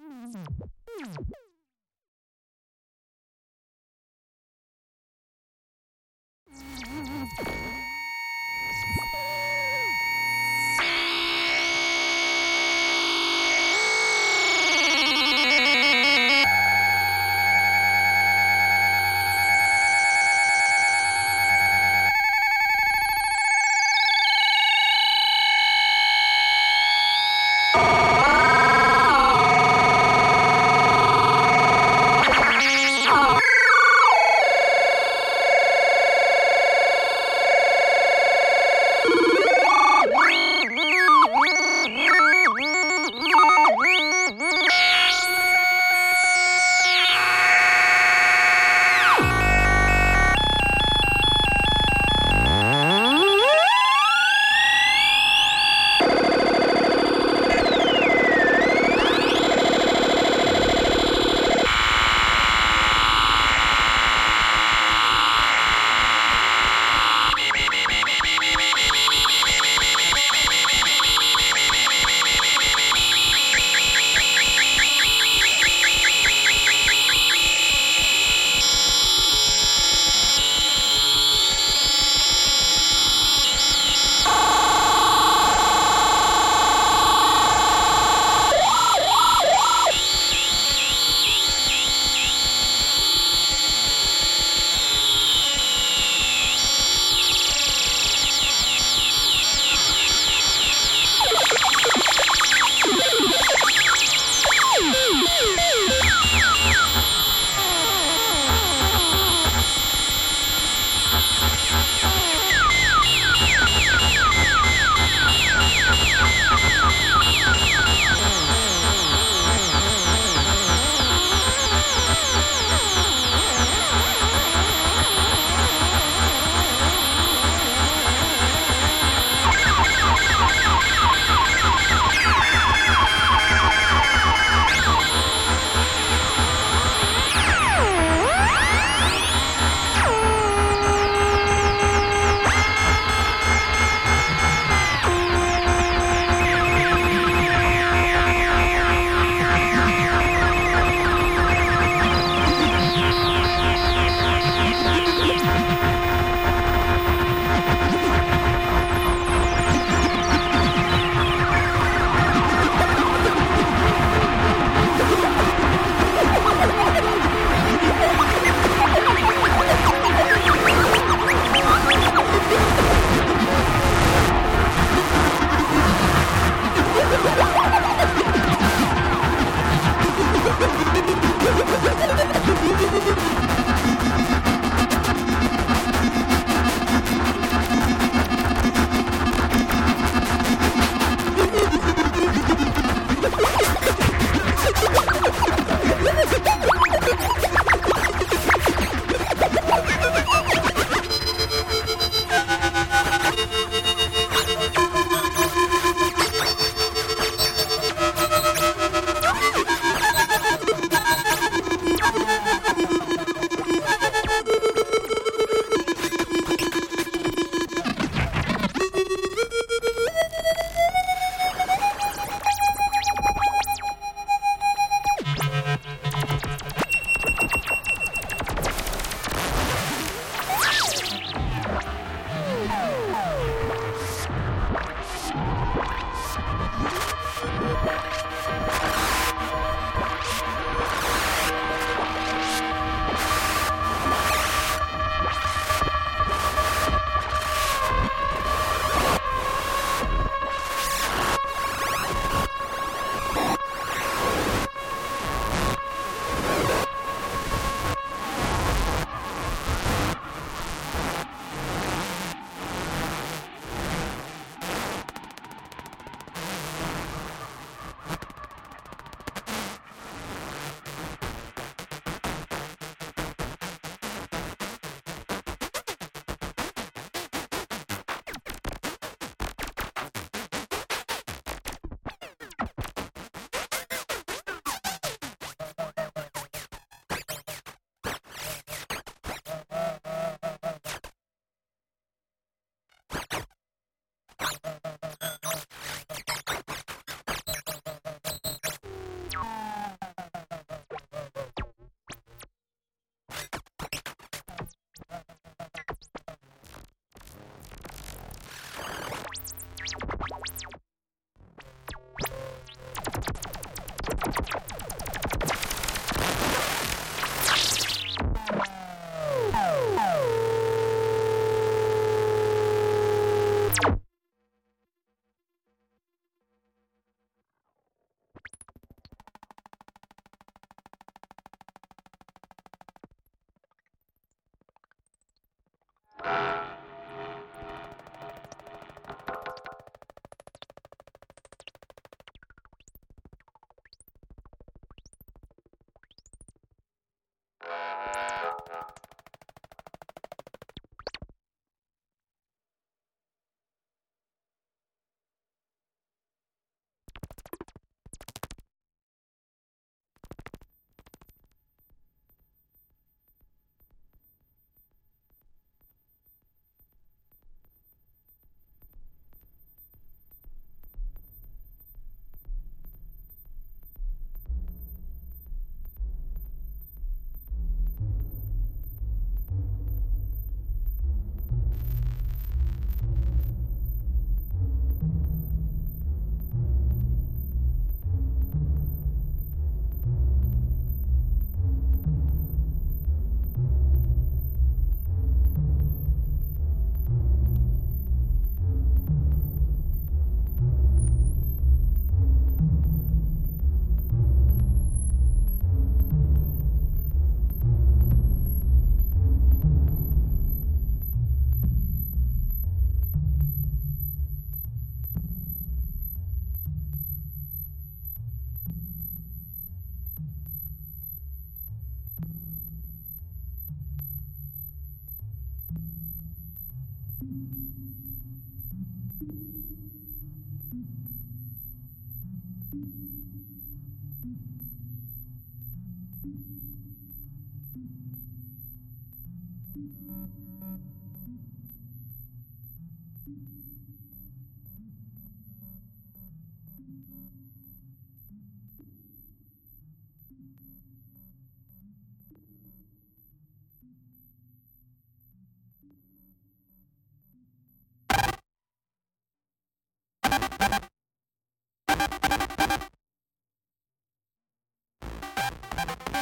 Mm-hmm.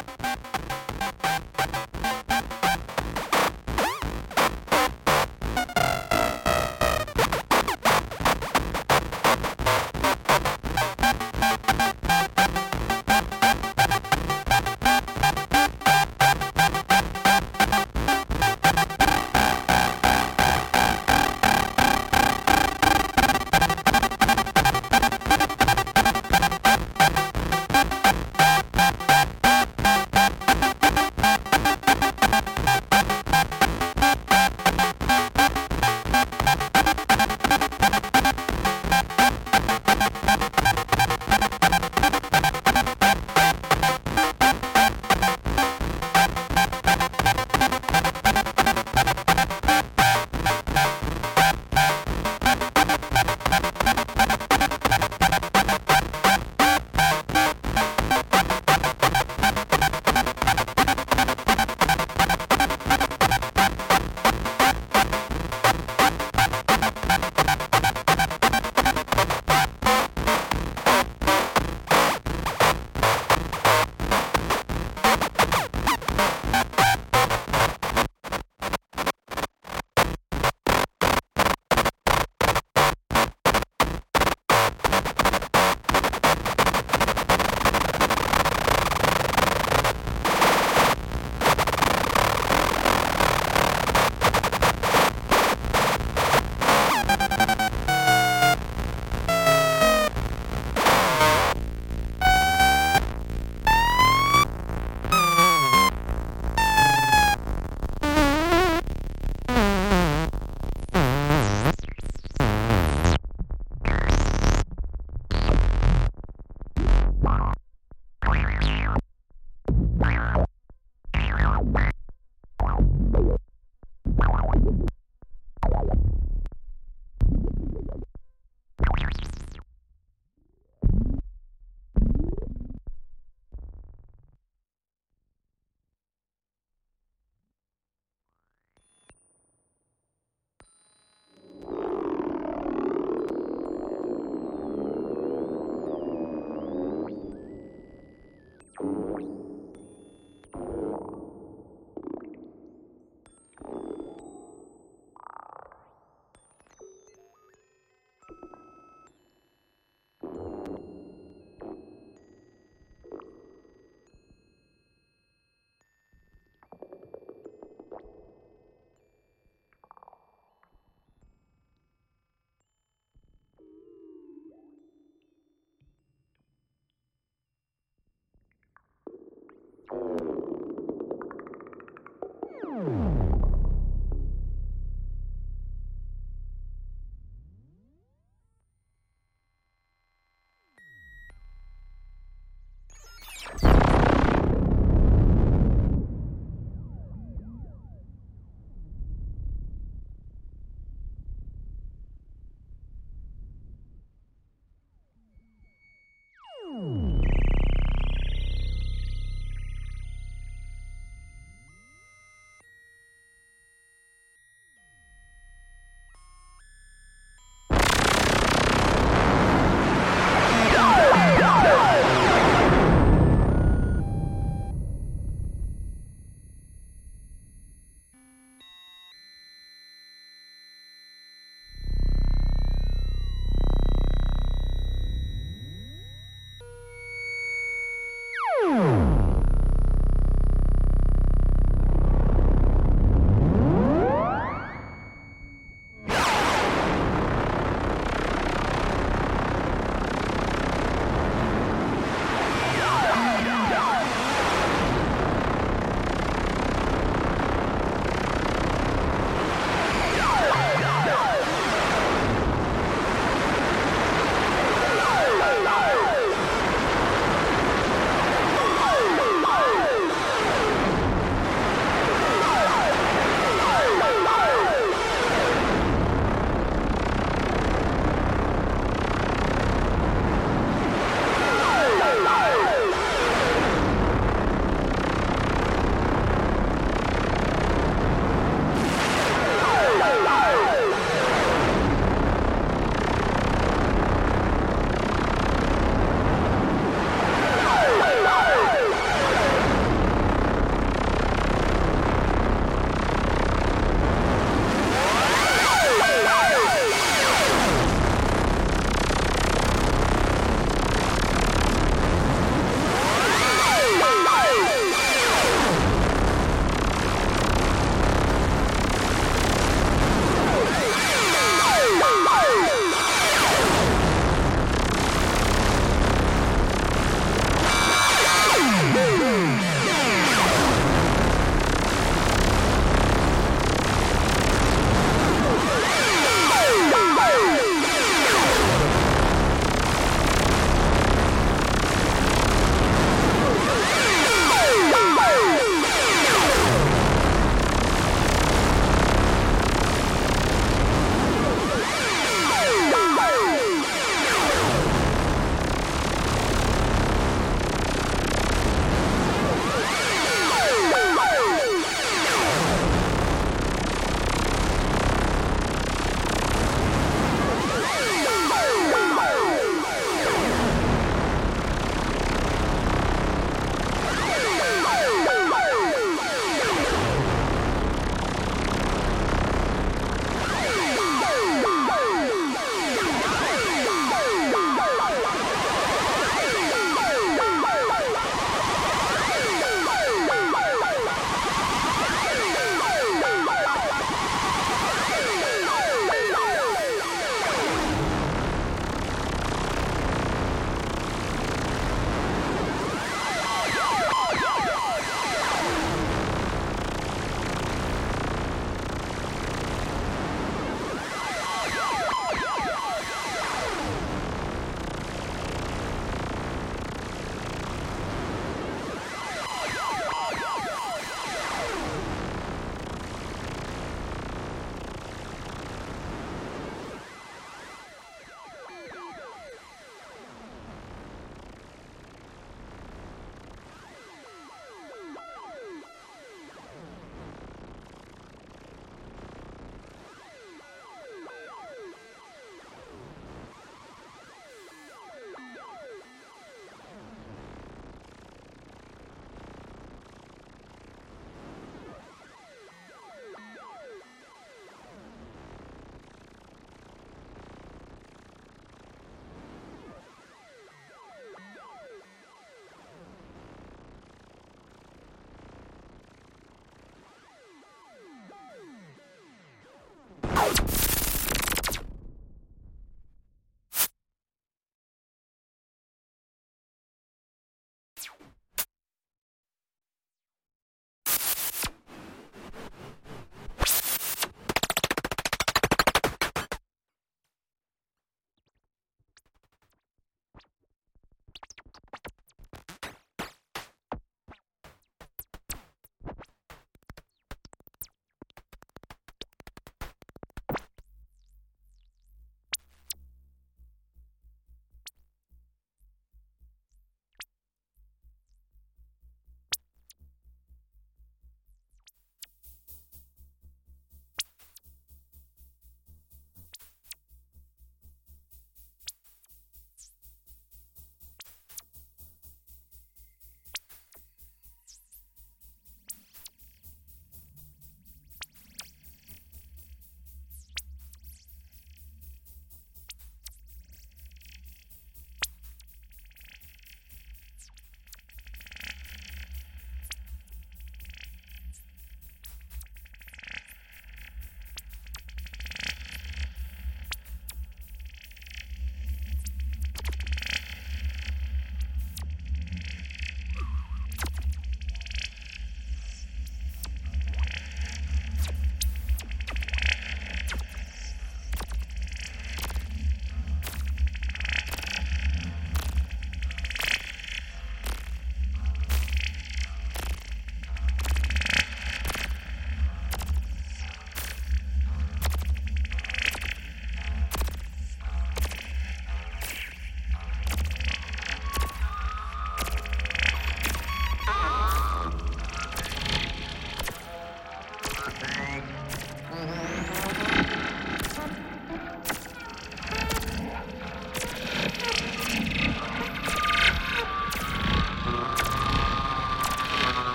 Thank you. Oh.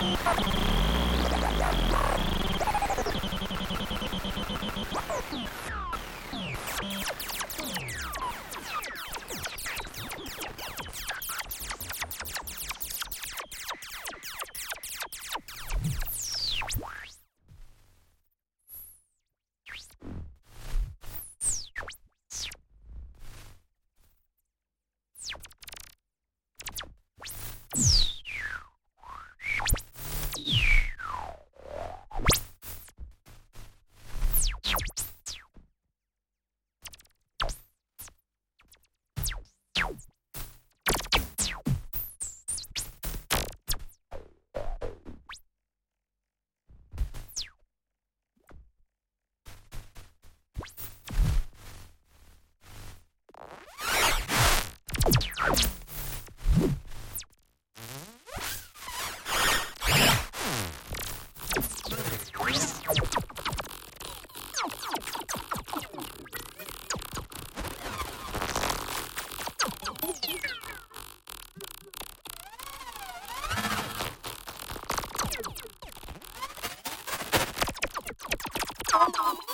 Thank you. Stop.